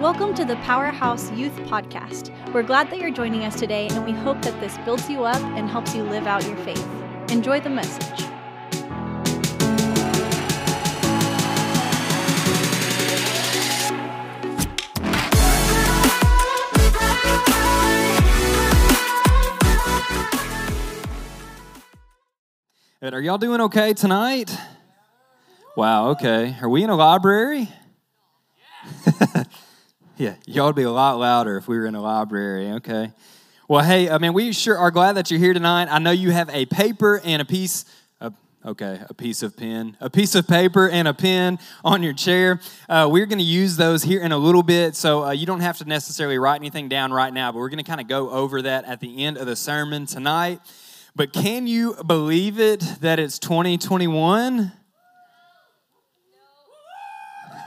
Welcome to the Powerhouse Youth Podcast. We're glad that you're joining us today, and we hope that this builds you up and helps you live out your faith. Enjoy the message. Are y'all doing okay tonight? Wow, okay. Are we in a library? yeah, y'all would be a lot louder if we were in a library, okay. Well, hey, I mean, we sure are glad that you're here tonight. I know you have a paper and a piece okay, a piece of pen, a piece of paper and a pen on your chair. Uh, we're going to use those here in a little bit, so uh, you don't have to necessarily write anything down right now, but we're going to kind of go over that at the end of the sermon tonight. But can you believe it that it's 2021?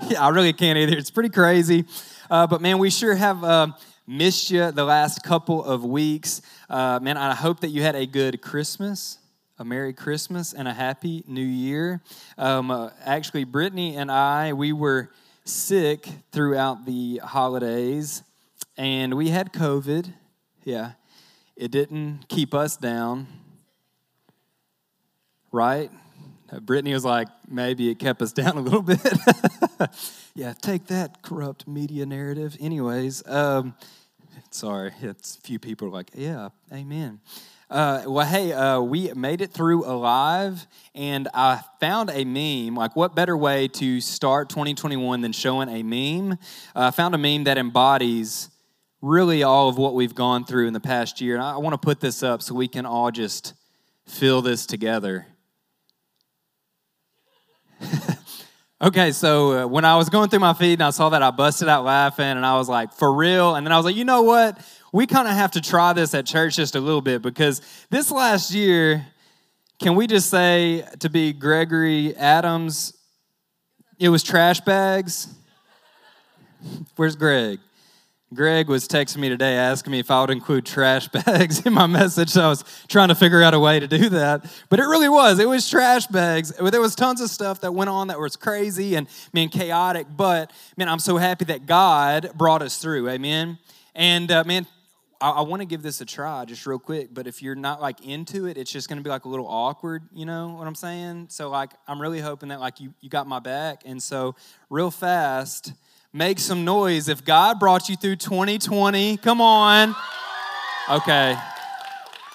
Yeah, I really can't either. It's pretty crazy. Uh, but man, we sure have uh, missed you the last couple of weeks. Uh, man, I hope that you had a good Christmas, a Merry Christmas, and a Happy New Year. Um, uh, actually, Brittany and I, we were sick throughout the holidays, and we had COVID. Yeah, it didn't keep us down, right? Brittany was like, maybe it kept us down a little bit. yeah, take that corrupt media narrative. Anyways, um, sorry, it's a few people are like, yeah, amen. Uh, well, hey, uh, we made it through alive, and I found a meme. Like, what better way to start 2021 than showing a meme? Uh, I found a meme that embodies really all of what we've gone through in the past year. And I want to put this up so we can all just feel this together. okay, so uh, when I was going through my feed and I saw that, I busted out laughing and I was like, for real? And then I was like, you know what? We kind of have to try this at church just a little bit because this last year, can we just say to be Gregory Adams, it was trash bags? Where's Greg? Greg was texting me today asking me if I would include trash bags in my message. So I was trying to figure out a way to do that. But it really was. It was trash bags. There was tons of stuff that went on that was crazy and man chaotic. But man, I'm so happy that God brought us through. Amen. And uh, man, I, I want to give this a try just real quick. But if you're not like into it, it's just going to be like a little awkward. You know what I'm saying? So like, I'm really hoping that like you you got my back. And so real fast Make some noise if God brought you through 2020. Come on. Okay.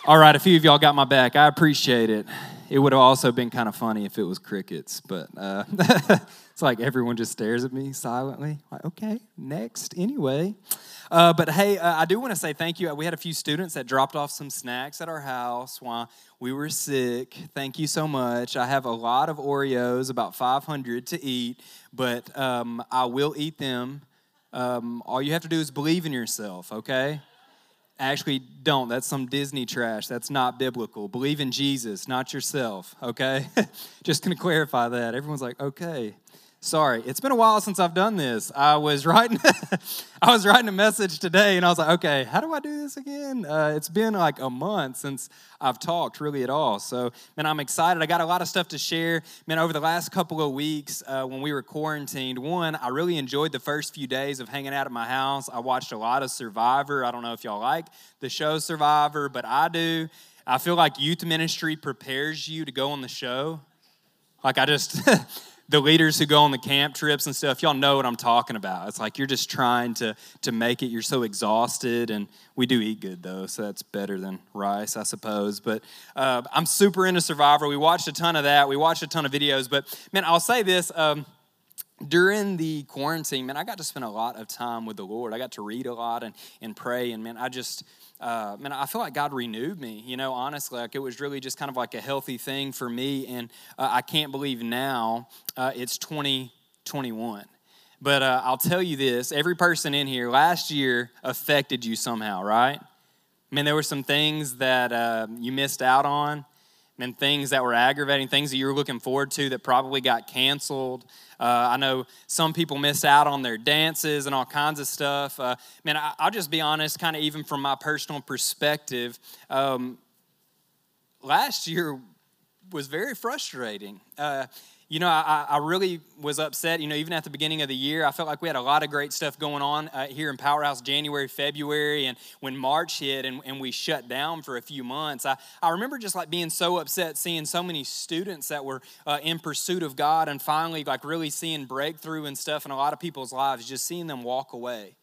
All right, a few of y'all got my back. I appreciate it. It would have also been kind of funny if it was crickets, but uh, it's like everyone just stares at me silently. Like, okay, next, anyway. Uh, but hey, uh, I do want to say thank you. We had a few students that dropped off some snacks at our house while we were sick. Thank you so much. I have a lot of Oreos, about 500 to eat, but um, I will eat them. Um, all you have to do is believe in yourself, okay? Actually, don't. That's some Disney trash. That's not biblical. Believe in Jesus, not yourself, okay? Just gonna clarify that. Everyone's like, okay. Sorry, it's been a while since I've done this. I was writing, I was writing a message today, and I was like, okay, how do I do this again? Uh, it's been like a month since I've talked really at all. So, man, I'm excited. I got a lot of stuff to share. Man, over the last couple of weeks uh, when we were quarantined, one, I really enjoyed the first few days of hanging out at my house. I watched a lot of Survivor. I don't know if y'all like the show Survivor, but I do. I feel like youth ministry prepares you to go on the show. Like I just the leaders who go on the camp trips and stuff, y'all know what I'm talking about. It's like you're just trying to to make it. You're so exhausted, and we do eat good though, so that's better than rice, I suppose. But uh, I'm super into Survivor. We watched a ton of that. We watched a ton of videos. But man, I'll say this. Um, during the quarantine, man, I got to spend a lot of time with the Lord. I got to read a lot and, and pray. And man, I just, uh, man, I feel like God renewed me, you know, honestly. Like it was really just kind of like a healthy thing for me. And uh, I can't believe now uh, it's 2021. But uh, I'll tell you this every person in here last year affected you somehow, right? I mean, there were some things that uh, you missed out on and things that were aggravating, things that you were looking forward to that probably got canceled. Uh, I know some people miss out on their dances and all kinds of stuff. Uh, man, I, will just be honest, kind of even from my personal perspective. Um, last year was very frustrating. Uh, you know, I, I really was upset. You know, even at the beginning of the year, I felt like we had a lot of great stuff going on uh, here in Powerhouse January, February, and when March hit and, and we shut down for a few months, I, I remember just like being so upset seeing so many students that were uh, in pursuit of God and finally like really seeing breakthrough and stuff in a lot of people's lives, just seeing them walk away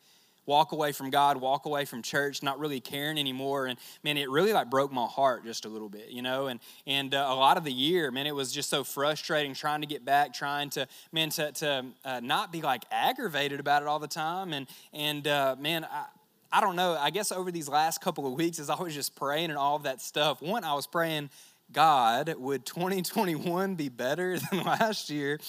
walk away from God, walk away from church, not really caring anymore. And man, it really like broke my heart just a little bit, you know. And and uh, a lot of the year, man, it was just so frustrating trying to get back, trying to man to to uh, not be like aggravated about it all the time. And and uh, man, I. I don't know. I guess over these last couple of weeks, as I was just praying and all of that stuff, one, I was praying, God, would 2021 be better than last year?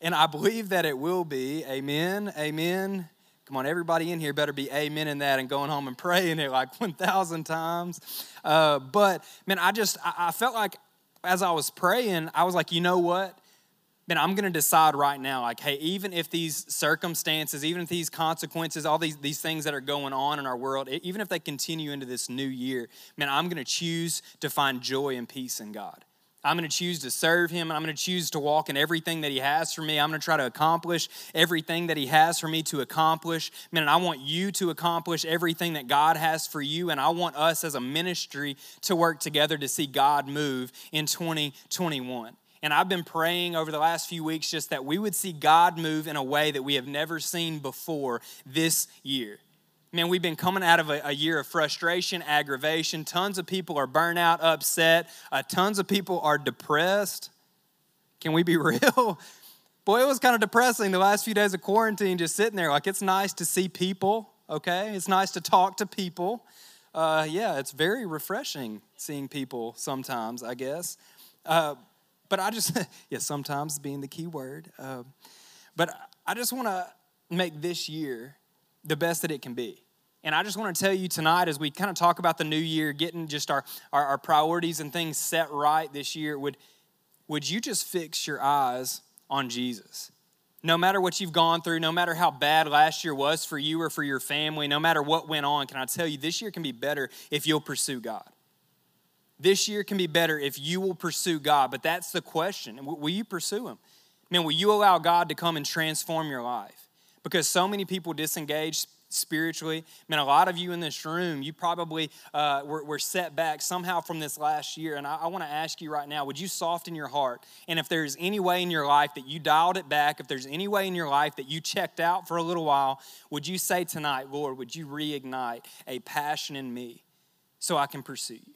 And I believe that it will be. Amen. Amen. Come on, everybody in here better be amen in that and going home and praying it like 1,000 times. Uh, but man, I just, I, I felt like as I was praying, I was like, you know what? Man, I'm going to decide right now, like, hey, even if these circumstances, even if these consequences, all these, these things that are going on in our world, even if they continue into this new year, man, I'm going to choose to find joy and peace in God. I'm going to choose to serve him. I'm going to choose to walk in everything that he has for me. I'm going to try to accomplish everything that he has for me to accomplish. Man, I want you to accomplish everything that God has for you. And I want us as a ministry to work together to see God move in 2021. And I've been praying over the last few weeks just that we would see God move in a way that we have never seen before this year. Man, we've been coming out of a, a, year of frustration, aggravation. Tons of people are burnout, upset. Uh, tons of people are depressed. Can we be real? Boy, it was kind of depressing the last few days of quarantine, just sitting there. Like, it's nice to see people, okay? It's nice to talk to people. Uh, yeah, it's very refreshing seeing people sometimes, I guess. Uh, but I just, yeah, sometimes being the key word. Uh, but I just want to make this year the best that it can be. And I just want to tell you tonight, as we kind of talk about the new year, getting just our, our, our, priorities and things set right this year, would, would you just fix your eyes on Jesus? No matter what you've gone through, no matter how bad last year was for you or for your family, no matter what went on, can I tell you, this year can be better if you'll pursue God. This year can be better if you will pursue God. But that's the question. Will you pursue Him? I mean, will you allow God to come and transform your life? Because so many people disengage spiritually. I mean, a lot of you in this room, you probably uh, were, were, set back somehow from this last year. And I, I want to ask you right now would you soften your heart? And if there's any way in your life that you dialed it back, if there's any way in your life that you checked out for a little while, would you say tonight, Lord, would you reignite a passion in me so I can pursue you?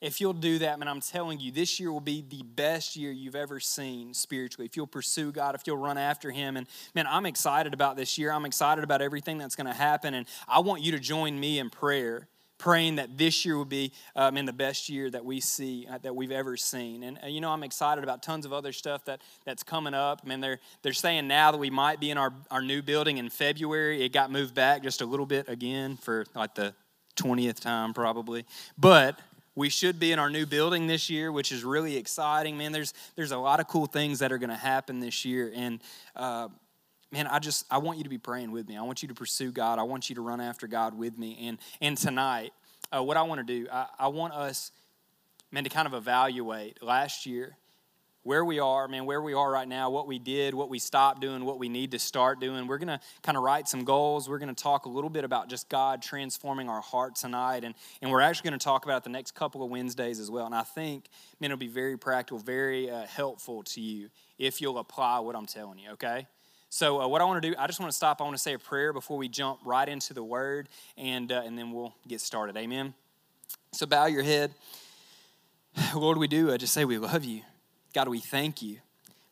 If you'll do that, man, I'm telling you, this year will be the best year you've ever seen spiritually. If you'll pursue God, if you'll run after Him. And man, I'm excited about this year. I'm excited about everything that's going to happen. And I want you to join me in prayer praying that this year will be um, in the best year that we see uh, that we've ever seen and uh, you know i'm excited about tons of other stuff that that's coming up i mean they're they're saying now that we might be in our our new building in february it got moved back just a little bit again for like the 20th time probably but we should be in our new building this year, which is really exciting. Man, there's there's a lot of cool things that are going to happen this year, and uh, man, I just I want you to be praying with me. I want you to pursue God. I want you to run after God with me. And and tonight, uh, what I want to do, I, I want us, man, to kind of evaluate last year where we are, man, where we are right now, what we did, what we stopped doing, what we need to start doing. We're going to kind of write some goals. We're going to talk a little bit about just God transforming our heart tonight. And, and we're actually going to talk about it the next couple of Wednesdays as well. And I think, man, it'll be very practical, very uh, helpful to you if you'll apply what I'm telling you, okay? So, uh, what I want to do, I just want to stop. I want to say a prayer before we jump right into the word, and, uh, and then we'll get started. Amen? So, bow your head. Lord, we do. I just say we love you. God, we thank you.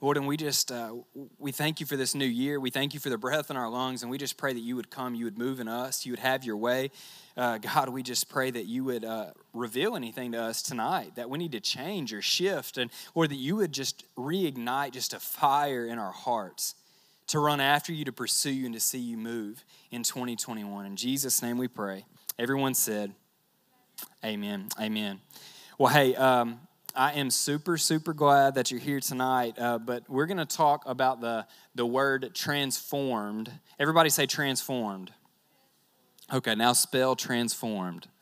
Lord, and we just, uh, we thank you for this new year. We thank you for the breath in our lungs, and we just pray that you would come, you would move in us, you would have your way. Uh, God, we just pray that you would uh, reveal anything to us tonight that we need to change or shift, and or that you would just reignite just a fire in our hearts to run after you, to pursue you, and to see you move in 2021. In Jesus' name we pray. Everyone said, Amen. Amen. Well, hey, um, I am super, super glad that you're here tonight. Uh, but we're going to talk about the, the word transformed. Everybody say transformed. Okay, now spell transformed.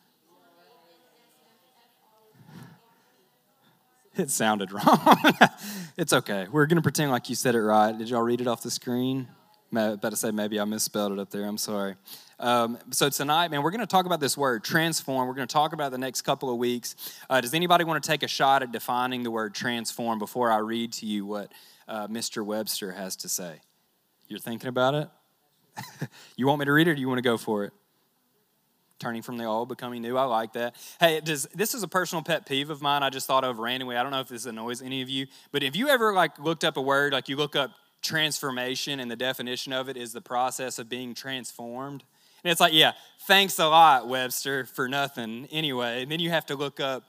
It sounded wrong. it's okay. We're going to pretend like you said it right. Did y'all read it off the screen? Better say maybe I misspelled it up there. I'm sorry. Um, so tonight, man, we're going to talk about this word transform. We're going to talk about the next couple of weeks. Uh, does anybody want to take a shot at defining the word transform before I read to you what uh, Mr. Webster has to say? You're thinking about it? you want me to read it or do you want to go for it? Turning from the old, becoming new. I like that. Hey, does this is a personal pet peeve of mine. I just thought of randomly. I don't know if this annoys any of you, but if you ever like looked up a word, like you look up transformation and the definition of it is the process of being transformed and it's like, yeah, thanks a lot, Webster, for nothing anyway. And then you have to look up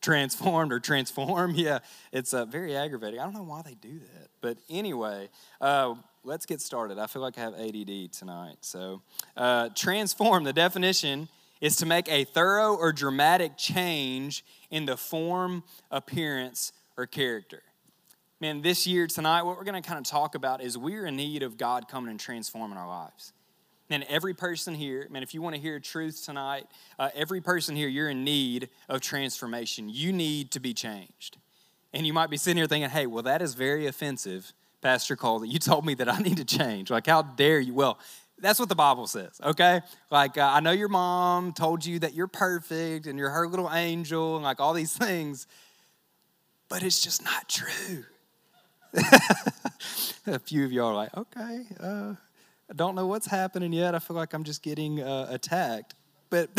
transformed or transform. Yeah, it's uh, very aggravating. I don't know why they do that. But anyway, uh, let's get started. I feel like I have ADD tonight. So, uh, transform, the definition is to make a thorough or dramatic change in the form, appearance, or character. Man, this year, tonight, what we're going to kind of talk about is we're in need of God coming and transforming our lives. Man, every person here, man, if you want to hear truth tonight, uh, every person here, you're in need of transformation. You need to be changed. And you might be sitting here thinking, hey, well, that is very offensive, Pastor Cole, that you told me that I need to change. Like, how dare you? Well, that's what the Bible says, okay? Like, uh, I know your mom told you that you're perfect and you're her little angel and like all these things, but it's just not true. A few of y'all are like, okay, uh, I don't know what's happening yet. I feel like I'm just getting uh, attacked. But,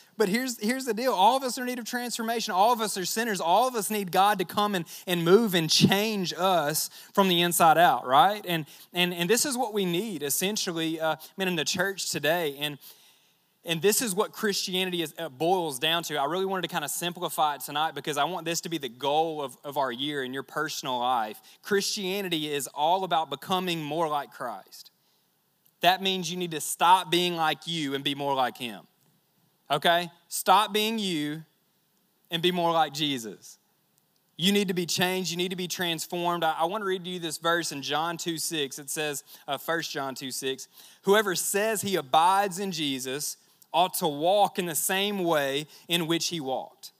but here's, here's the deal all of us are in need of transformation. All of us are sinners. All of us need God to come and, and move and change us from the inside out, right? And, and, and this is what we need essentially, uh, I mean, in the church today. And, and this is what Christianity is, uh, boils down to. I really wanted to kind of simplify it tonight because I want this to be the goal of, of our year in your personal life. Christianity is all about becoming more like Christ that means you need to stop being like you and be more like Him. Okay? Stop being you and be more like Jesus. You need to be changed. You need to be transformed. I, I want to read to you this verse in John 2 6. It says, uh, 1 John 2 6, whoever says he abides in Jesus ought to walk in the same way in which he walked.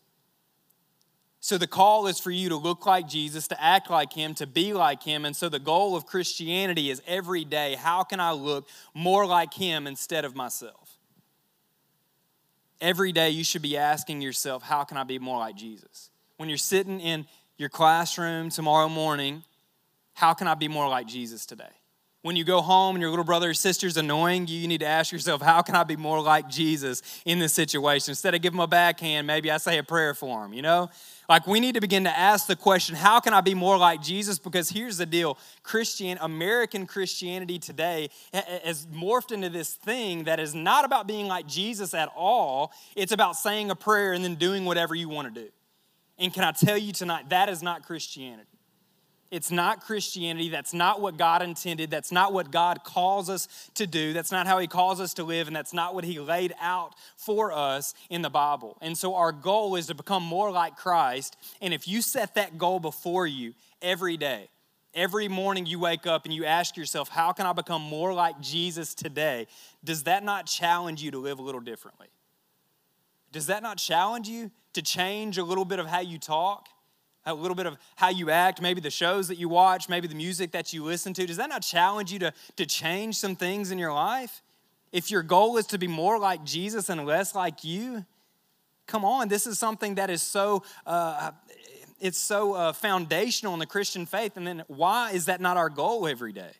So the call is for you to look like Jesus, to act like him, to be like him. And so the goal of Christianity is every day how can I look more like him instead of myself? Every day you should be asking yourself, how can I be more like Jesus? When you're sitting in your classroom tomorrow morning, how can I be more like Jesus today? When you go home and your little brother or sister's annoying you, you need to ask yourself, how can I be more like Jesus in this situation? Instead of giving him a backhand, maybe I say a prayer for him, you know? Like we need to begin to ask the question, how can I be more like Jesus? Because here's the deal Christian, American Christianity today has morphed into this thing that is not about being like Jesus at all. It's about saying a prayer and then doing whatever you want to do. And can I tell you tonight, that is not Christianity. It's not Christianity. That's not what God intended. That's not what God calls us to do. That's not how He calls us to live. And that's not what He laid out for us in the Bible. And so, our goal is to become more like Christ. And if you set that goal before you every day, every morning you wake up and you ask yourself, How can I become more like Jesus today? Does that not challenge you to live a little differently? Does that not challenge you to change a little bit of how you talk? A little bit of how you act, maybe the shows that you watch, maybe the music that you listen to. Does that not challenge you to, to change some things in your life? If your goal is to be more like Jesus and less like you, come on, this is something that is so. Uh, it's so uh, foundational in the Christian faith. And then why is that not our goal every day?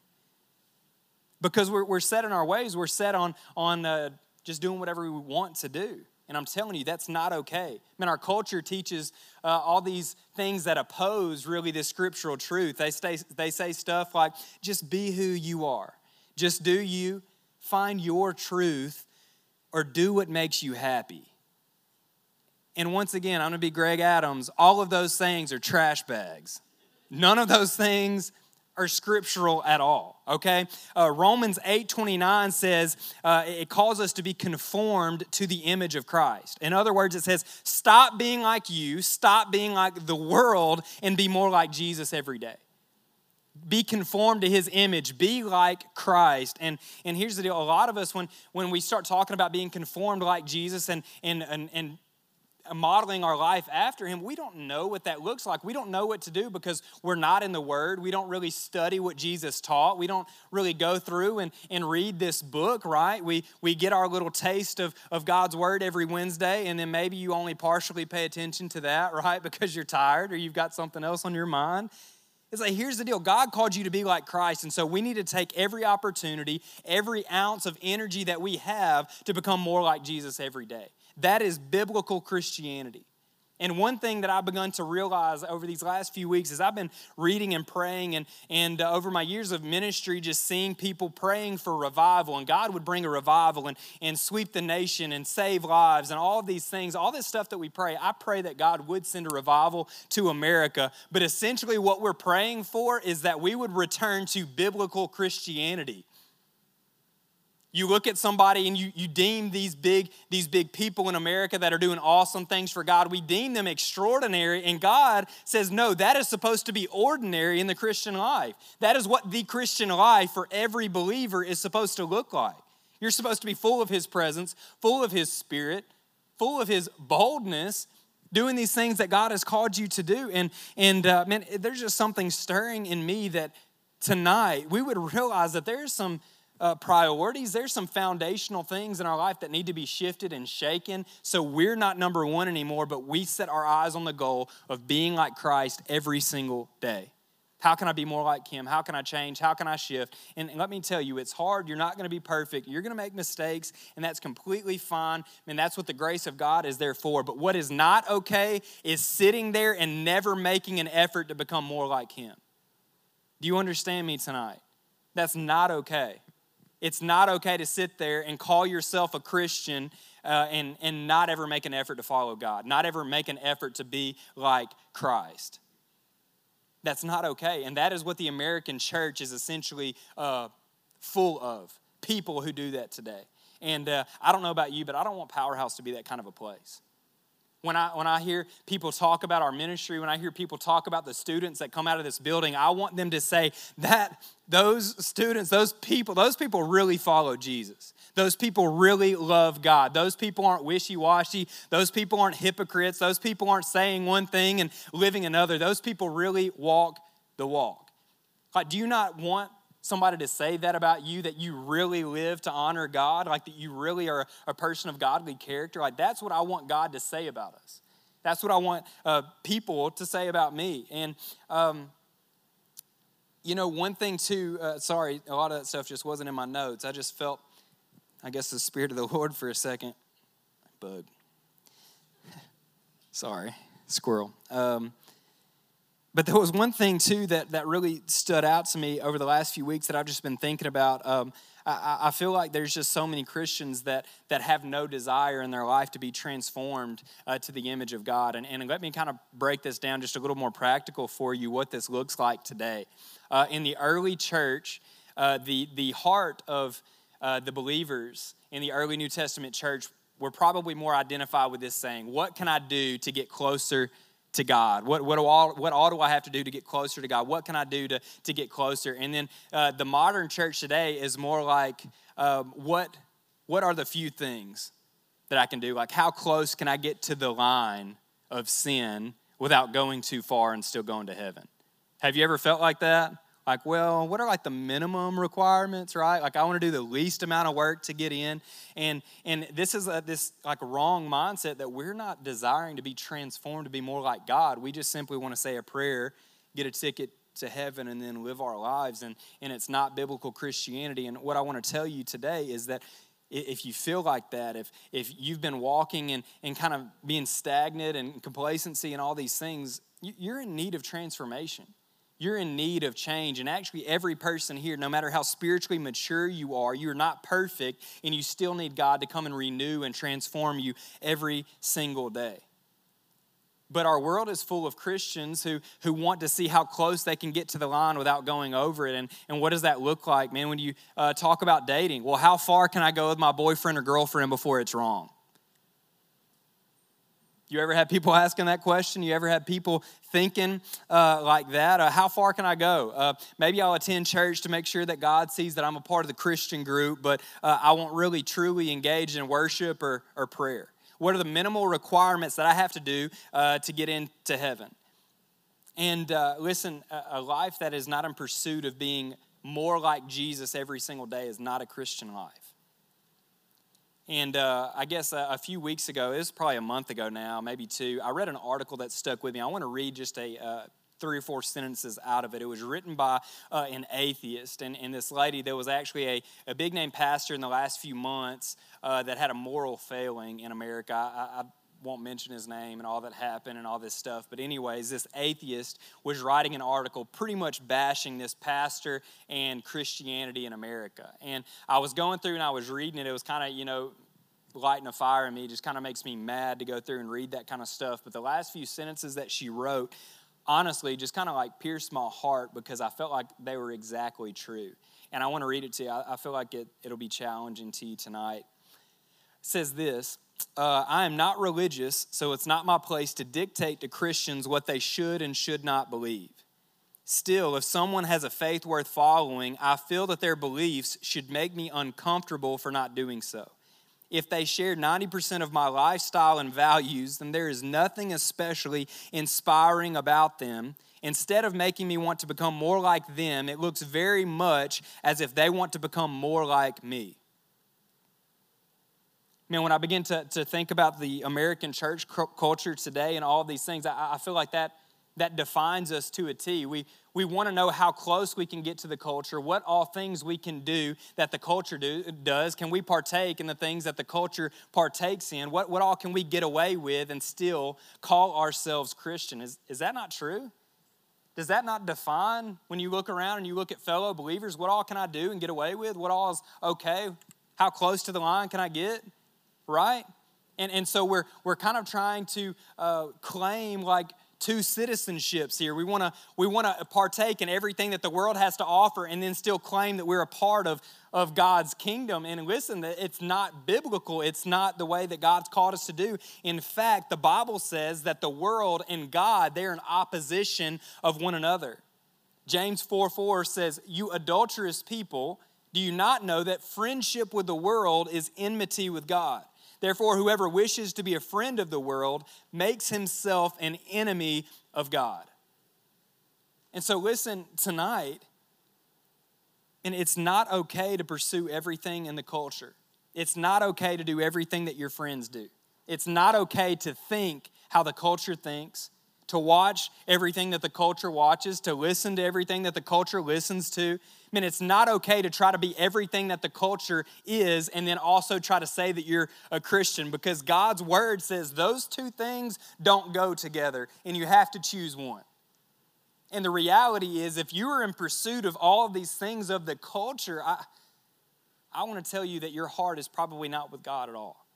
Because we're, we're set in our ways. We're set on, on uh, just doing whatever we want to do. And I'm telling you, that's not okay. I mean, our culture teaches uh, all these things that oppose really this scriptural truth. They, stay, they say stuff like, just be who you are, just do you, find your truth, or do what makes you happy. And once again, I'm gonna be Greg Adams. All of those things are trash bags. None of those things are scriptural at all okay? Uh, romans 8 29 says uh, it calls us to be conformed to the image of christ. In other words it says stop being like you stop being like the world and be more like jesus every day. Be conformed to his image be like christ. And and here's the deal a lot of us when when we start talking about being conformed like jesus and and and, and modeling our life after him, we don't know what that looks like. We don't know what to do because we're not in the Word. We don't really study what Jesus taught. We don't really go through and, and read this book, right? We, we get our little taste of, of God's Word every Wednesday, and then maybe you only partially pay attention to that, right? Because you're tired or you've got something else on your mind. It's like, here's the deal God called you to be like Christ. And so we need to take every opportunity, every ounce of energy that we have to become more like Jesus every day. That is biblical Christianity. And one thing that I've begun to realize over these last few weeks is I've been reading and praying, and, and uh, over my years of ministry, just seeing people praying for revival, and God would bring a revival and, and sweep the nation and save lives, and all these things, all this stuff that we pray. I pray that God would send a revival to America. But essentially, what we're praying for is that we would return to biblical Christianity. You look at somebody and you, you deem these big, these big people in America that are doing awesome things for God, we deem them extraordinary. And God says, no, that is supposed to be ordinary in the Christian life. That is what the Christian life for every believer is supposed to look like. You're supposed to be full of His presence, full of His Spirit, full of His boldness, doing these things that God has called you to do. And, and uh, man, there's just something stirring in me that tonight we would realize that there's some uh, priorities. There's some foundational things in our life that need to be shifted and shaken so we're not number one anymore, but we set our eyes on the goal of being like Christ every single day. How can I be more like Him? How can I change? How can I shift? And let me tell you, it's hard. You're not going to be perfect. You're going to make mistakes, and that's completely fine. And that's what the grace of God is there for. But what is not okay is sitting there and never making an effort to become more like Him. Do you understand me tonight? That's not okay. It's not okay to sit there and call yourself a Christian uh, and, and not ever make an effort to follow God, not ever make an effort to be like Christ. That's not okay. And that is what the American church is essentially uh, full of people who do that today. And uh, I don't know about you, but I don't want Powerhouse to be that kind of a place. When I, when I hear people talk about our ministry, when I hear people talk about the students that come out of this building, I want them to say that those students, those people, those people really follow Jesus. Those people really love God. Those people aren't wishy washy. Those people aren't hypocrites. Those people aren't saying one thing and living another. Those people really walk the walk. Like, do you not want somebody to say that about you, that you really live to honor God, like that you really are a person of godly character. Like that's what I want God to say about us. That's what I want uh, people to say about me. And, um, you know, one thing too, uh, sorry, a lot of that stuff just wasn't in my notes. I just felt, I guess, the Spirit of the Lord for a second. Bug. sorry, squirrel. Um, but there was one thing too that, that really stood out to me over the last few weeks that I've just been thinking about. Um, I, I, feel like there's just so many Christians that, that have no desire in their life to be transformed uh, to the image of God. And, and let me kind of break this down just a little more practical for you what this looks like today. Uh, in the early church, uh, the, the heart of uh, the believers in the early New Testament church were probably more identified with this saying What can I do to get closer to God? What, what, all, what all do I have to do to get closer to God? What can I do to, to get closer? And then uh, the modern church today is more like um, what, what are the few things that I can do? Like, how close can I get to the line of sin without going too far and still going to heaven? Have you ever felt like that? Like well what are like the minimum requirements right? Like i want to do the least amount of work to get in. And and this is a, this like wrong mindset that we're not desiring to be transformed to be more like god. We just simply want to say a prayer get a ticket to heaven and then live our lives. And and it's not biblical christianity. And what i want to tell you today is that if you feel like that, if, if you've been walking and, and kind of being stagnant and complacency and all these things, you're in need of transformation you're in need of change. And actually, every person here, no matter how spiritually mature you are, you're not perfect, and you still need God to come and renew and transform you every single day. But our world is full of Christians who, who want to see how close they can get to the line without going over it. And, and what does that look like, man, when you uh, talk about dating? Well, how far can I go with my boyfriend or girlfriend before it's wrong? You ever had people asking that question? You ever had people thinking uh, like that? Uh, how far can I go? Uh, maybe I'll attend church to make sure that God sees that I'm a part of the Christian group, but uh, I won't really truly engage in worship or, or prayer. What are the minimal requirements that I have to do uh, to get into heaven? And uh, listen, a, a life that is not in pursuit of being more like Jesus every single day is not a Christian life. And uh, I guess a, a, few weeks ago, it was probably a month ago now, maybe two, I read an article that stuck with me. I want to read just a uh, three or four sentences out of it. It was written by uh, an atheist, and, and this lady, there was actually a, a big name pastor in the last few months uh, that had a moral failing in America. I, I won't mention his name and all that happened and all this stuff. But, anyways, this atheist was writing an article pretty much bashing this pastor and Christianity in America. And I was going through and I was reading it. It was kind of, you know, lighting a fire in me. It just kind of makes me mad to go through and read that kind of stuff. But the last few sentences that she wrote, honestly, just kind of like pierced my heart because I felt like they were exactly true. And I want to read it to you. I, feel like it, it'll be challenging to you tonight. It says this uh, I am not religious, so it's not my place to dictate to Christians what they should and should not believe. Still, if someone has a faith worth following, I feel that their beliefs should make me uncomfortable for not doing so. If they share 90% of my lifestyle and values, then there is nothing especially inspiring about them. Instead of making me want to become more like them, it looks very much as if they want to become more like me man, when I begin to, to think about the American church culture today and all these things, I, I feel like that, that defines us to a T. We, we want to know how close we can get to the culture, what all things we can do that the culture do, does. Can we partake in the things that the culture partakes in? What, what all can we get away with and still call ourselves Christian? Is, is that not true? Does that not define when you look around and you look at fellow believers, what all can I do and get away with? What all is okay? How close to the line can I get? Right? And, and so we're, we're kind of trying to uh, claim like two citizenships here. We want to we want to partake in everything that the world has to offer and then still claim that we're a part of, of God's kingdom. And listen, it's not biblical. It's not the way that God's called us to do. In fact, the Bible says that the world and God, they're in opposition of one another. James 4 4 says, You adulterous people, do you not know that friendship with the world is enmity with God? Therefore, whoever wishes to be a friend of the world makes himself an enemy of God. And so, listen, tonight, and it's not okay to pursue everything in the culture. It's not okay to do everything that your friends do. It's not okay to think how the culture thinks to watch everything that the culture watches, to listen to everything that the culture listens to. I mean, it's not okay to try to be everything that the culture is and then also try to say that you're a Christian because God's word says those two things don't go together and you have to choose one. And the reality is, if you are in pursuit of all of these things of the culture, I, I want to tell you that your heart is probably not with God at all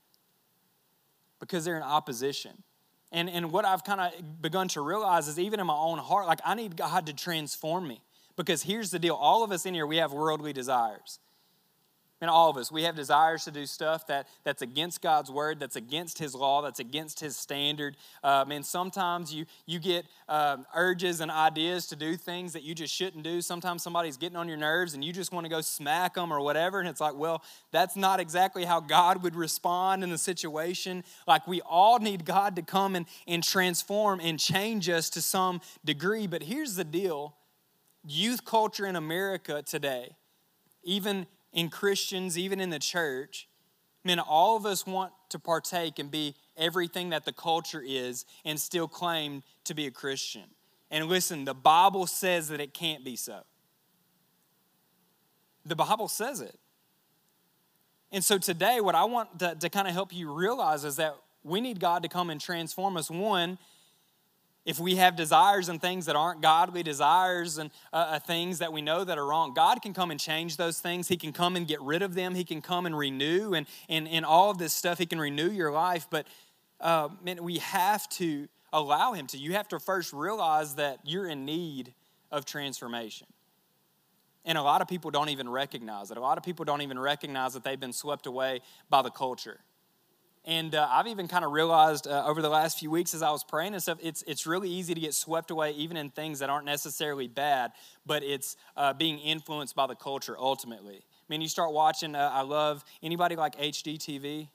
because they're in opposition. And, and what I've kind of begun to realize is even in my own heart, like I need God to transform me. Because here's the deal all of us in here, we have worldly desires. And all of us, we have desires to do stuff that, that's against God's word, that's against His law, that's against His standard. Um, and sometimes you, you get um, urges and ideas to do things that you just shouldn't do. Sometimes somebody's getting on your nerves and you just want to go smack them or whatever. And it's like, well, that's not exactly how God would respond in the situation. Like, we all need God to come and, and transform and change us to some degree. But here's the deal youth culture in America today, even in Christians, even in the church, man, all of us want to partake and be everything that the culture is and still claim to be a Christian. And listen, the Bible says that it can't be so. The Bible says it. And so today, what I want to, to kind of help you realize is that we need God to come and transform us. One, if we have desires and things that aren't godly desires and uh, uh, things that we know that are wrong, God can come and change those things. He can come and get rid of them. He can come and renew and, and, and all of this stuff. He can renew your life. But uh, man, we have to allow Him to. You have to first realize that you're in need of transformation. And a lot of people don't even recognize it. A lot of people don't even recognize that they've been swept away by the culture. And uh, I've even kind of realized uh, over the last few weeks as I was praying and stuff, it's, it's really easy to get swept away even in things that aren't necessarily bad, but it's uh, being influenced by the culture ultimately. I mean, you start watching, uh, I love anybody like HGTV?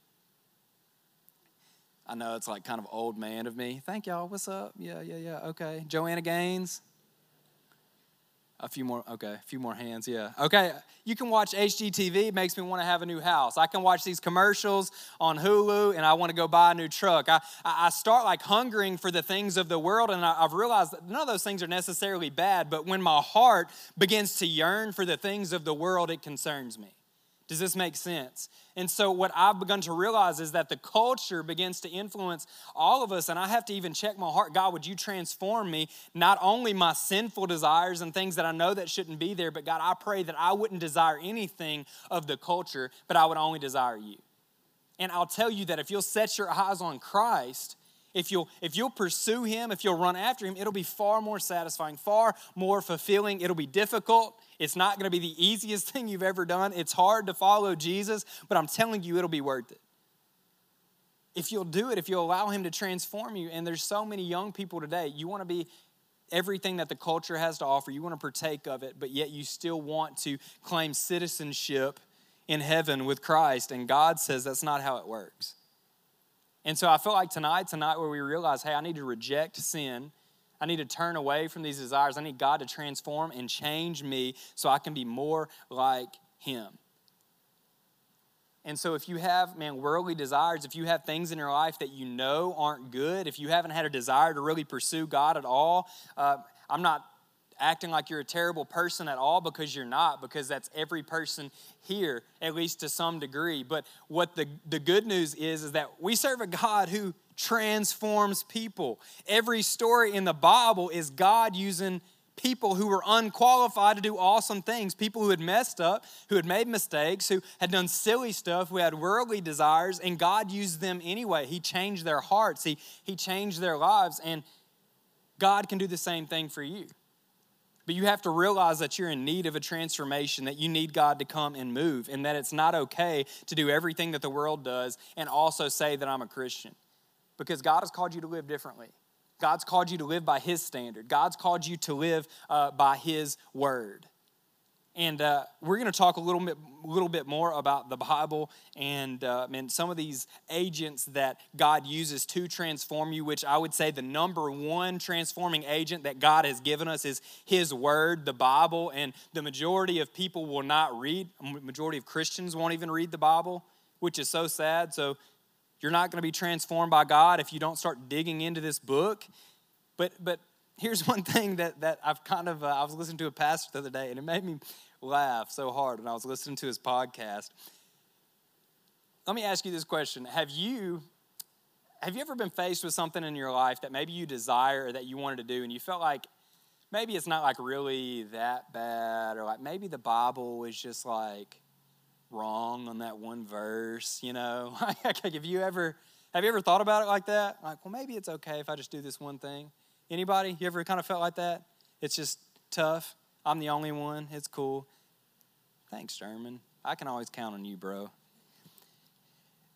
I know it's like kind of old man of me. Thank y'all. What's up? Yeah, yeah, yeah. Okay. Joanna Gaines. A few more, okay, a few more hands, yeah. Okay, you can watch HGTV, it makes me want to have a new house. I can watch these commercials on Hulu and I want to go buy a new truck. I, I start like hungering for the things of the world and I've realized that none of those things are necessarily bad, but when my heart begins to yearn for the things of the world, it concerns me. Does this make sense? And so, what I've begun to realize is that the culture begins to influence all of us, and I have to even check my heart God, would you transform me? Not only my sinful desires and things that I know that shouldn't be there, but God, I pray that I wouldn't desire anything of the culture, but I would only desire you. And I'll tell you that if you'll set your eyes on Christ, if you'll, if you'll pursue him, if you'll run after him, it'll be far more satisfying, far more fulfilling. It'll be difficult. It's not going to be the easiest thing you've ever done. It's hard to follow Jesus, but I'm telling you, it'll be worth it. If you'll do it, if you'll allow him to transform you, and there's so many young people today, you want to be everything that the culture has to offer, you want to partake of it, but yet you still want to claim citizenship in heaven with Christ, and God says that's not how it works. And so I feel like tonight, tonight where we realize, hey, I need to reject sin. I need to turn away from these desires. I need God to transform and change me so I can be more like Him. And so, if you have, man, worldly desires, if you have things in your life that you know aren't good, if you haven't had a desire to really pursue God at all, uh, I'm not acting like you're a terrible person at all because you're not, because that's every person here, at least to some degree. But what the, the good news is, is that we serve a God who transforms people. Every story in the Bible is God using people who were unqualified to do awesome things, people who had messed up, who had made mistakes, who had done silly stuff, who had worldly desires, and God used them anyway. He changed their hearts, He, he changed their lives, and God can do the same thing for you. But you have to realize that you're in need of a transformation, that you need God to come and move, and that it's not okay to do everything that the world does and also say that I'm a Christian. Because God has called you to live differently. God's called you to live by His standard. God's called you to live uh, by His word. And uh, we're going to talk a little bit, little bit more about the Bible and, uh, and some of these agents that God uses to transform you, which I would say the number one transforming agent that God has given us is His Word, the Bible. And the majority of people will not read, majority of Christians won't even read the Bible, which is so sad. So you're not going to be transformed by God if you don't start digging into this book. But, but here's one thing that, that I've kind of, uh, I was listening to a pastor the other day, and it made me laugh so hard when I was listening to his podcast. Let me ask you this question Have you. Have you ever been faced with something in your life that maybe you desire or that you wanted to do and you felt like maybe it's not like really that bad or like maybe the Bible is just like wrong on that one verse, you know? like have you ever have you ever thought about it like that? Like, well, maybe it's okay if I just do this one thing. Anybody? You ever kind of felt like that? It's just tough. I'm the only one. It's cool. Thanks, German. I can always count on you, bro.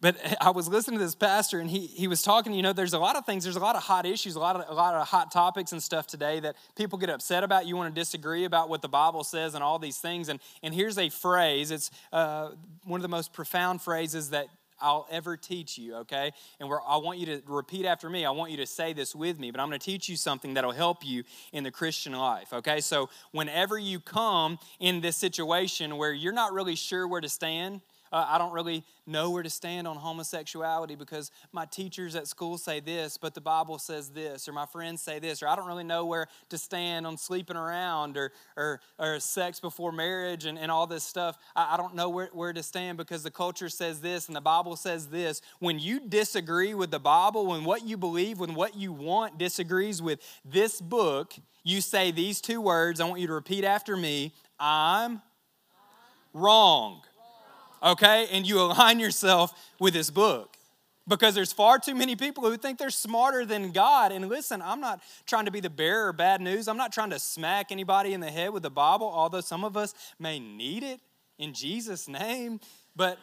But I was listening to this pastor, and he, he was talking. You know, there's a lot of things. There's a lot of hot issues, a lot of a lot of hot topics and stuff today that people get upset about. You want to disagree about what the Bible says and all these things. And and here's a phrase. It's uh, one of the most profound phrases that I'll ever teach you, okay? And I want you to repeat after me. I want you to say this with me, but I'm going to teach you something that'll help you in the Christian life, okay? So, whenever you come in this situation where you're not really sure where to stand, uh, I don't really know where to stand on homosexuality because my teachers at school say this, but the Bible says this, or my friends say this, or I don't really know where to stand on sleeping around or, or, or sex before marriage and, and all this stuff. I, I don't know where, where to stand because the culture says this and the Bible says this. When you disagree with the Bible, when what you believe, when what you want disagrees with this book, you say these two words. I want you to repeat after me I'm wrong okay? And you align yourself with this book. Because there's far too many people who think they're smarter than God. And listen, I'm not trying to be the bearer of bad news. I'm not trying to smack anybody in the head with the Bible, although some of us may need it in Jesus' name. But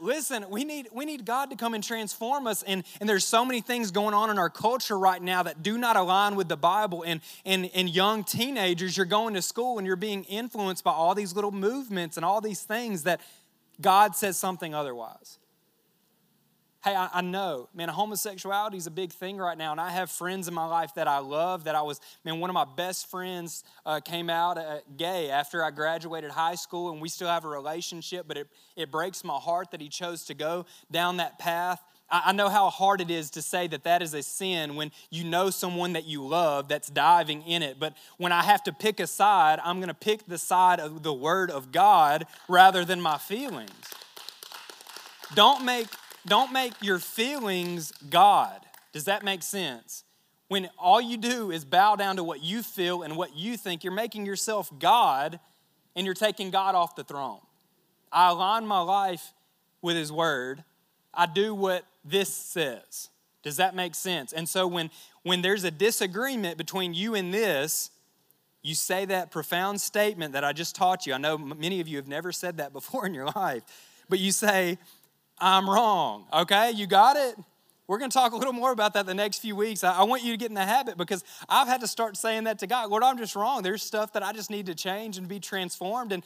listen, we need, we need God to come and transform us. And, and there's so many things going on in our culture right now that do not align with the Bible. And, and, and young teenagers, you're going to school and you're being influenced by all these little movements and all these things that God says something otherwise. Hey, I, I, know, man, homosexuality is a big thing right now, and I have friends in my life that I love. That I was, man, one of my best friends uh, came out uh, gay after I graduated high school, and we still have a relationship, but it, it breaks my heart that he chose to go down that path. I, know how hard it is to say that that is a sin when you know someone that you love that's diving in it, but when I have to pick a side, I'm gonna pick the side of the Word of God rather than my feelings. Don't make don't make your feelings God. Does that make sense? When all you do is bow down to what you feel and what you think, you're making yourself God and you're taking God off the throne. I align my life with His Word. I do what this says. Does that make sense? And so when, when there's a disagreement between you and this, you say that profound statement that I just taught you. I know many of you have never said that before in your life, but you say, I'm wrong. Okay, you got it? We're going to talk a little more about that the next few weeks. I, want you to get in the habit because I've had to start saying that to God. Lord, I'm just wrong. There's stuff that I just need to change and be transformed. And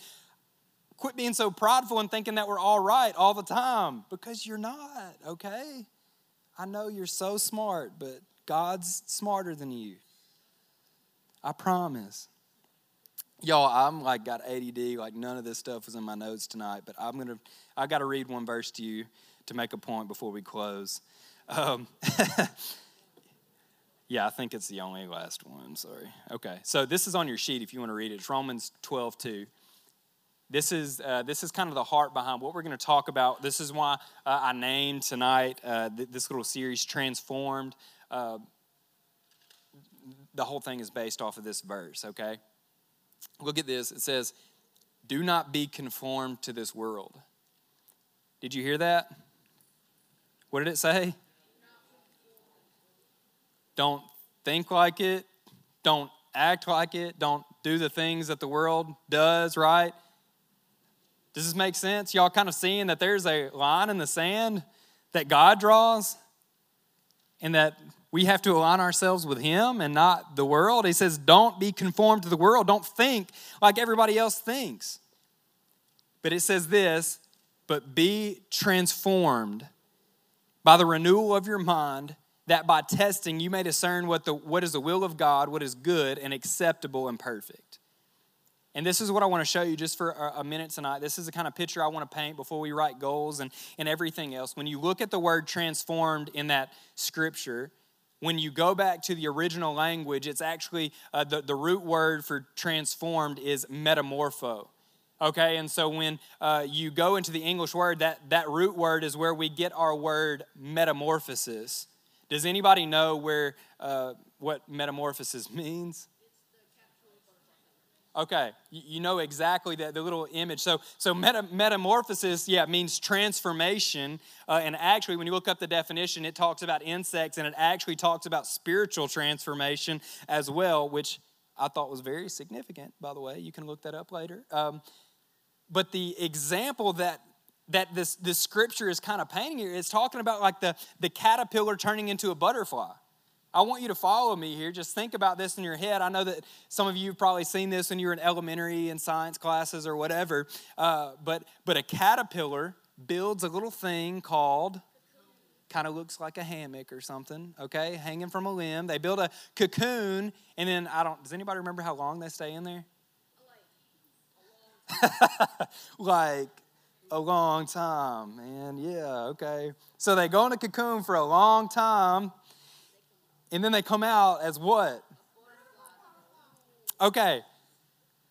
quit being so prideful and thinking that we're all right all the time because you're not, okay? I know you're so smart, but God's smarter than you. I promise. Y'all, I'm like got ADD, like none of this stuff was in my notes tonight, but I'm gonna, I gotta read one verse to you to make a point before we close. Um, yeah, I think it's the only last one, sorry. Okay, so this is on your sheet if you wanna read it. It's Romans 12, 2. This is, uh, this is kind of the heart behind what we're going to talk about. This is why uh, I named tonight uh, th- this little series Transformed. Uh, the whole thing is based off of this verse, okay? Look at this. It says, Do not be conformed to this world. Did you hear that? What did it say? Don't think like it. Don't act like it. Don't do the things that the world does, right? Does this make sense? Y'all kind of seeing that there's a line in the sand that God draws and that we have to align ourselves with Him and not the world. He says, Don't be conformed to the world. Don't think like everybody else thinks. But it says this, but be transformed by the renewal of your mind, that by testing you may discern what, the, what is the will of God, what is good and acceptable and perfect. And this is what I want to show you just for a minute tonight. This is the kind of picture I want to paint before we write goals and, and everything else. When you look at the word transformed in that scripture, when you go back to the original language, it's actually uh, the, the root word for transformed is metamorpho. Okay, and so when uh, you go into the English word, that, that root word is where we get our word metamorphosis. Does anybody know where uh, what metamorphosis means? Okay, you know exactly that the little image. So, so meta, metamorphosis, yeah, means transformation. Uh, and actually, when you look up the definition, it talks about insects, and it actually talks about spiritual transformation as well, which I thought was very significant. By the way, you can look that up later. Um, but the example that that this this scripture is kind of painting here is talking about like the the caterpillar turning into a butterfly. I want you to follow me here. Just think about this in your head. I know that some of you have probably seen this when you were in elementary and science classes or whatever. Uh, but, but a caterpillar builds a little thing called, kind of looks like a hammock or something, okay, hanging from a limb. They build a cocoon, and then I don't, does anybody remember how long they stay in there? like a long time, man. Yeah, okay. So they go in a cocoon for a long time and then they come out as what? Okay.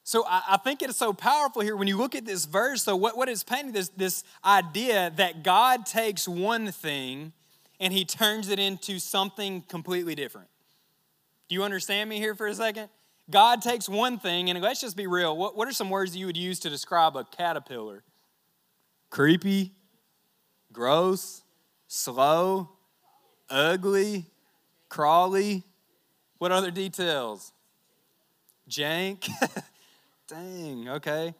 So I, I think it is so powerful here when you look at this verse. So what, what is painting this, this idea that God takes one thing and he turns it into something completely different. Do you understand me here for a second? God takes one thing, and let's just be real. What, what are some words you would use to describe a caterpillar? Creepy, gross, slow, ugly, Crawly. What other details? Jank. Dang, okay.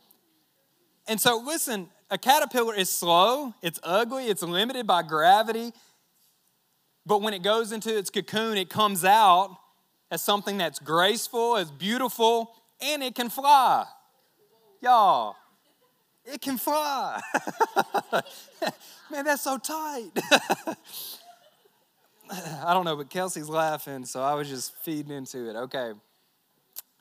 And so, listen, a caterpillar is slow, it's ugly, it's limited by gravity. But when it goes into its cocoon, it comes out as something that's graceful, as beautiful, and it can fly. Y'all, it can fly. Man, that's so tight. I don't know, but Kelsey's laughing, so I was just feeding into it. Okay.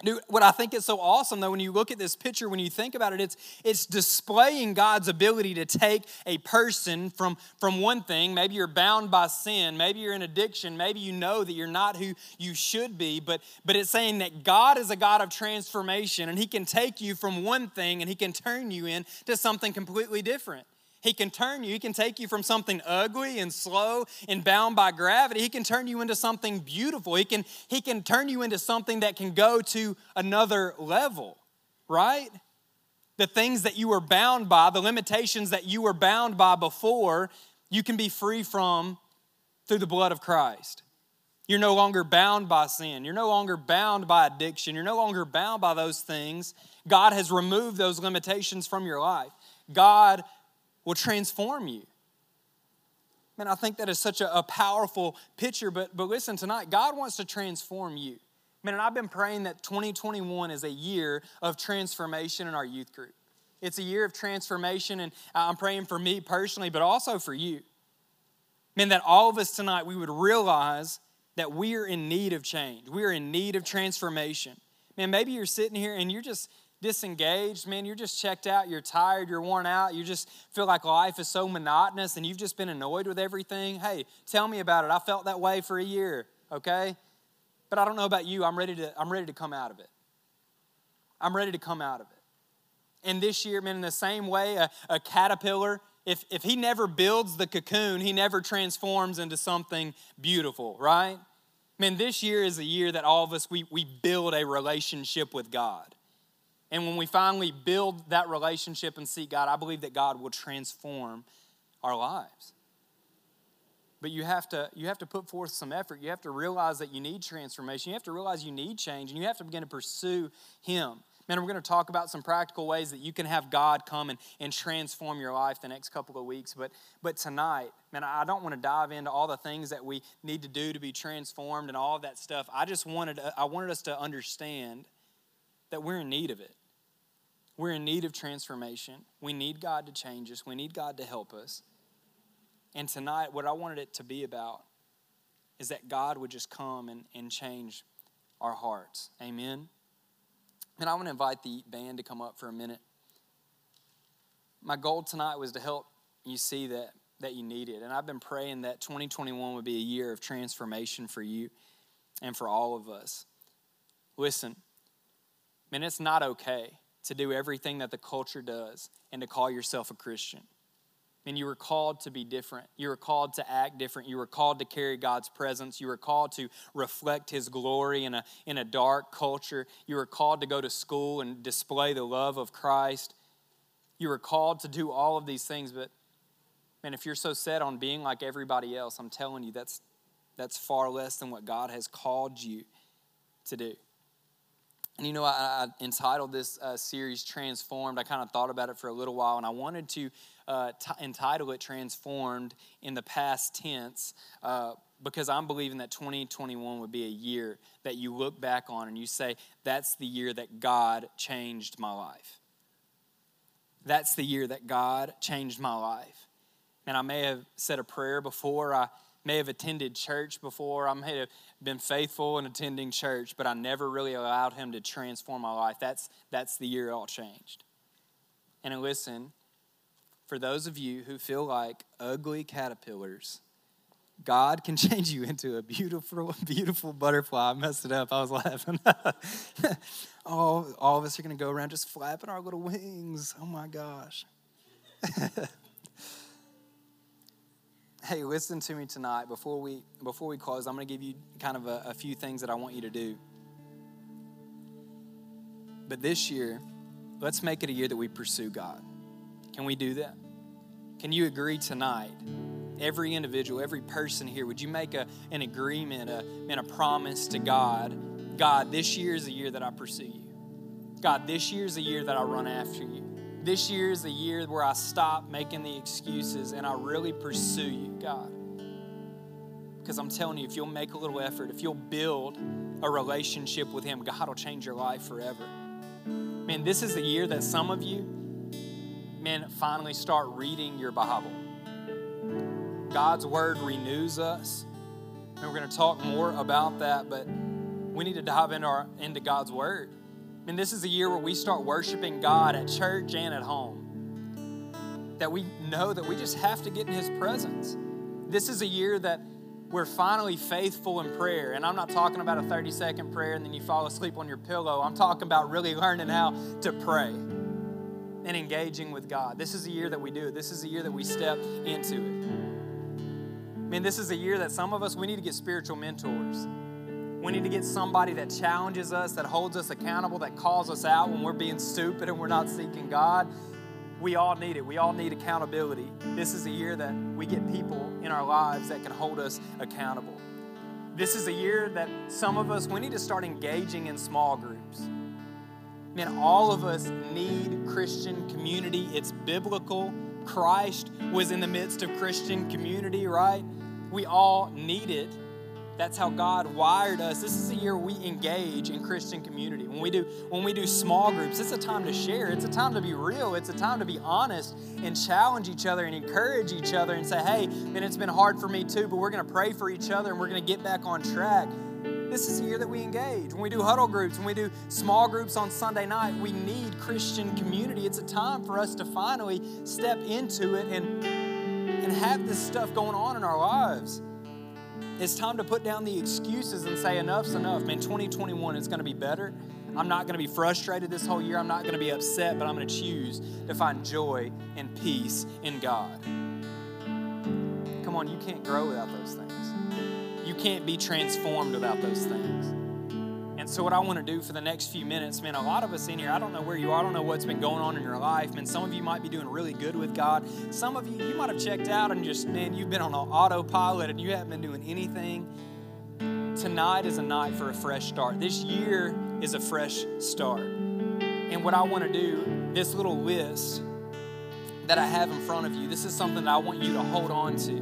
Dude, what I think is so awesome though, when you look at this picture, when you think about it, it's it's displaying God's ability to take a person from, from one thing. Maybe you're bound by sin, maybe you're in addiction, maybe you know that you're not who you should be, but but it's saying that God is a God of transformation and He can take you from one thing and He can turn you into something completely different. He can turn you, he can take you from something ugly and slow and bound by gravity. He can turn you into something beautiful. He can, he can turn you into something that can go to another level, right? The things that you were bound by, the limitations that you were bound by before, you can be free from through the blood of Christ. You're no longer bound by sin. You're no longer bound by addiction. You're no longer bound by those things. God has removed those limitations from your life. God will transform you. Man, I think that is such a, a, powerful picture, but, but listen, tonight, God wants to transform you. Man, and I've been praying that 2021 is a year of transformation in our youth group. It's a year of transformation, and I'm praying for me personally, but also for you. Man, that all of us tonight, we would realize that we are in need of change. We are in need of transformation. Man, maybe you're sitting here and you're just, disengaged, man, you're just checked out, you're tired, you're worn out, you just feel like life is so monotonous and you've just been annoyed with everything, hey, tell me about it. I felt that way for a year, okay? But I don't know about you, I'm ready to, I'm ready to come out of it. I'm ready to come out of it. And this year, man, in the same way, a, a caterpillar, if, if he never builds the cocoon, he never transforms into something beautiful, right? Man, this year is a year that all of us, we, we build a relationship with God. And when we finally build that relationship and seek God, I believe that God will transform our lives. But you have to you have to put forth some effort. You have to realize that you need transformation. You have to realize you need change and you have to begin to pursue him. Man, we're going to talk about some practical ways that you can have God come and, and transform your life the next couple of weeks. But, but tonight, man, I don't want to dive into all the things that we need to do to be transformed and all of that stuff. I just wanted, I wanted us to understand that we're in need of it. We're in need of transformation. We need God to change us. We need God to help us. And tonight, what I wanted it to be about is that God would just come and, and change our hearts. Amen. And I want to invite the band to come up for a minute. My goal tonight was to help you see that, that you need it. And I've been praying that 2021 would be a year of transformation for you and for all of us. Listen, man, it's not okay to do everything that the culture does and to call yourself a Christian. And you were called to be different. You were called to act different. You were called to carry God's presence. You were called to reflect His glory in a, in a dark culture. You were called to go to school and display the love of Christ. You were called to do all of these things, but man, if you're so set on being like everybody else, I'm telling you, that's, that's far less than what God has called you to do. And you know, I, I entitled this uh, series Transformed. I kind of thought about it for a little while, and I wanted to uh, t- entitle it Transformed in the past tense uh, because I'm believing that 2021 would be a year that you look back on and you say, That's the year that God changed my life. That's the year that God changed my life. And I may have said a prayer before I may have attended church before. I may have been faithful in attending church, but I never really allowed him to transform my life. That's, that's the year it all changed. And listen, for those of you who feel like ugly caterpillars, God can change you into a beautiful, beautiful butterfly. I messed it up. I was laughing. all, all of us are going to go around just flapping our little wings. Oh my gosh. hey, listen to me tonight. Before we before we close, I'm going to give you kind of a, a few things that I want you to do. But this year, let's make it a year that we pursue God. Can we do that? Can you agree tonight? Every individual, every person here, would you make a, an agreement, a, and a promise to God? God, this year is the year that I pursue you. God, this year is the year that I run after you. This year is the year where I stop making the excuses and I really pursue you, God. Because I'm telling you, if you'll make a little effort, if you'll build a relationship with Him, God will change your life forever. Man, this is the year that some of you, man, finally start reading your Bible. God's Word renews us. And we're going to talk more about that, but we need to dive into, our, into God's Word. And this is a year where we start worshiping God at church and at home. That we know that we just have to get in His presence. This is a year that we're finally faithful in prayer. And I'm not talking about a 30 second prayer and then you fall asleep on your pillow. I'm talking about really learning how to pray and engaging with God. This is a year that we do it. This is a year that we step into it. I mean, this is a year that some of us, we need to get spiritual mentors. We need to get somebody that challenges us, that holds us accountable, that calls us out when we're being stupid and we're not seeking God. We all need it. We all need accountability. This is a year that we get people in our lives that can hold us accountable. This is a year that some of us, we need to start engaging in small groups. Man, all of us need Christian community. It's biblical. Christ was in the midst of Christian community, right? We all need it. That's how God wired us. This is a year we engage in Christian community. When we do when we do small groups, it's a time to share. It's a time to be real. It's a time to be honest and challenge each other and encourage each other and say, "Hey, man, it's been hard for me too, but we're going to pray for each other and we're going to get back on track." This is the year that we engage. When we do huddle groups, when we do small groups on Sunday night, we need Christian community. It's a time for us to finally step into it and and have this stuff going on in our lives. It's time to put down the excuses and say, enough's enough. Man, 2021 is going to be better. I'm not going to be frustrated this whole year. I'm not going to be upset, but I'm going to choose to find joy and peace in God. Come on, you can't grow without those things. You can't be transformed without those things. So, what I want to do for the next few minutes, man, a lot of us in here, I don't know where you are, I don't know what's been going on in your life. Man, some of you might be doing really good with God. Some of you, you might have checked out and just, man, you've been on an autopilot and you haven't been doing anything. Tonight is a night for a fresh start. This year is a fresh start. And what I want to do, this little list that I have in front of you, this is something that I want you to hold on to.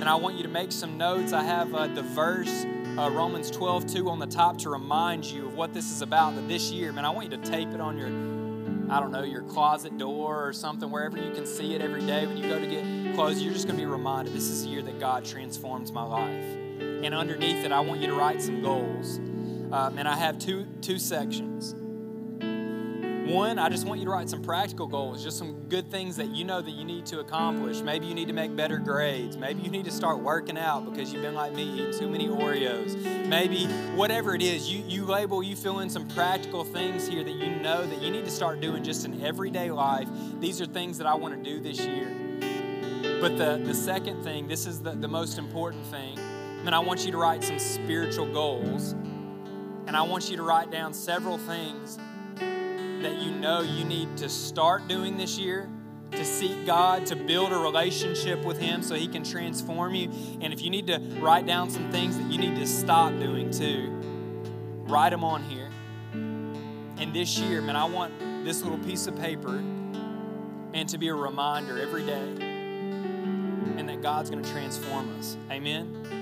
And I want you to make some notes. I have uh, the verse uh, Romans 12, 2 on the top to remind you of what this is about. That this year, man, I want you to tape it on your, I don't know, your closet door or something, wherever you can see it every day when you go to get clothes. You're just going to be reminded this is the year that God transforms my life. And underneath it, I want you to write some goals. Um, and I have two, two sections. One, I just want you to write some practical goals, just some good things that you know that you need to accomplish. Maybe you need to make better grades. Maybe you need to start working out because you've been like me, eating too many Oreos. Maybe whatever it is, you, you label, you fill in some practical things here that you know that you need to start doing just in everyday life. These are things that I want to do this year. But the, the second thing, this is the, the most important thing, and I want you to write some spiritual goals. And I want you to write down several things that you know you need to start doing this year to seek God, to build a relationship with Him so He can transform you. And if you need to write down some things that you need to stop doing too, write them on here. And this year, man, I want this little piece of paper, man, to be a reminder every day and that God's going to transform us. Amen.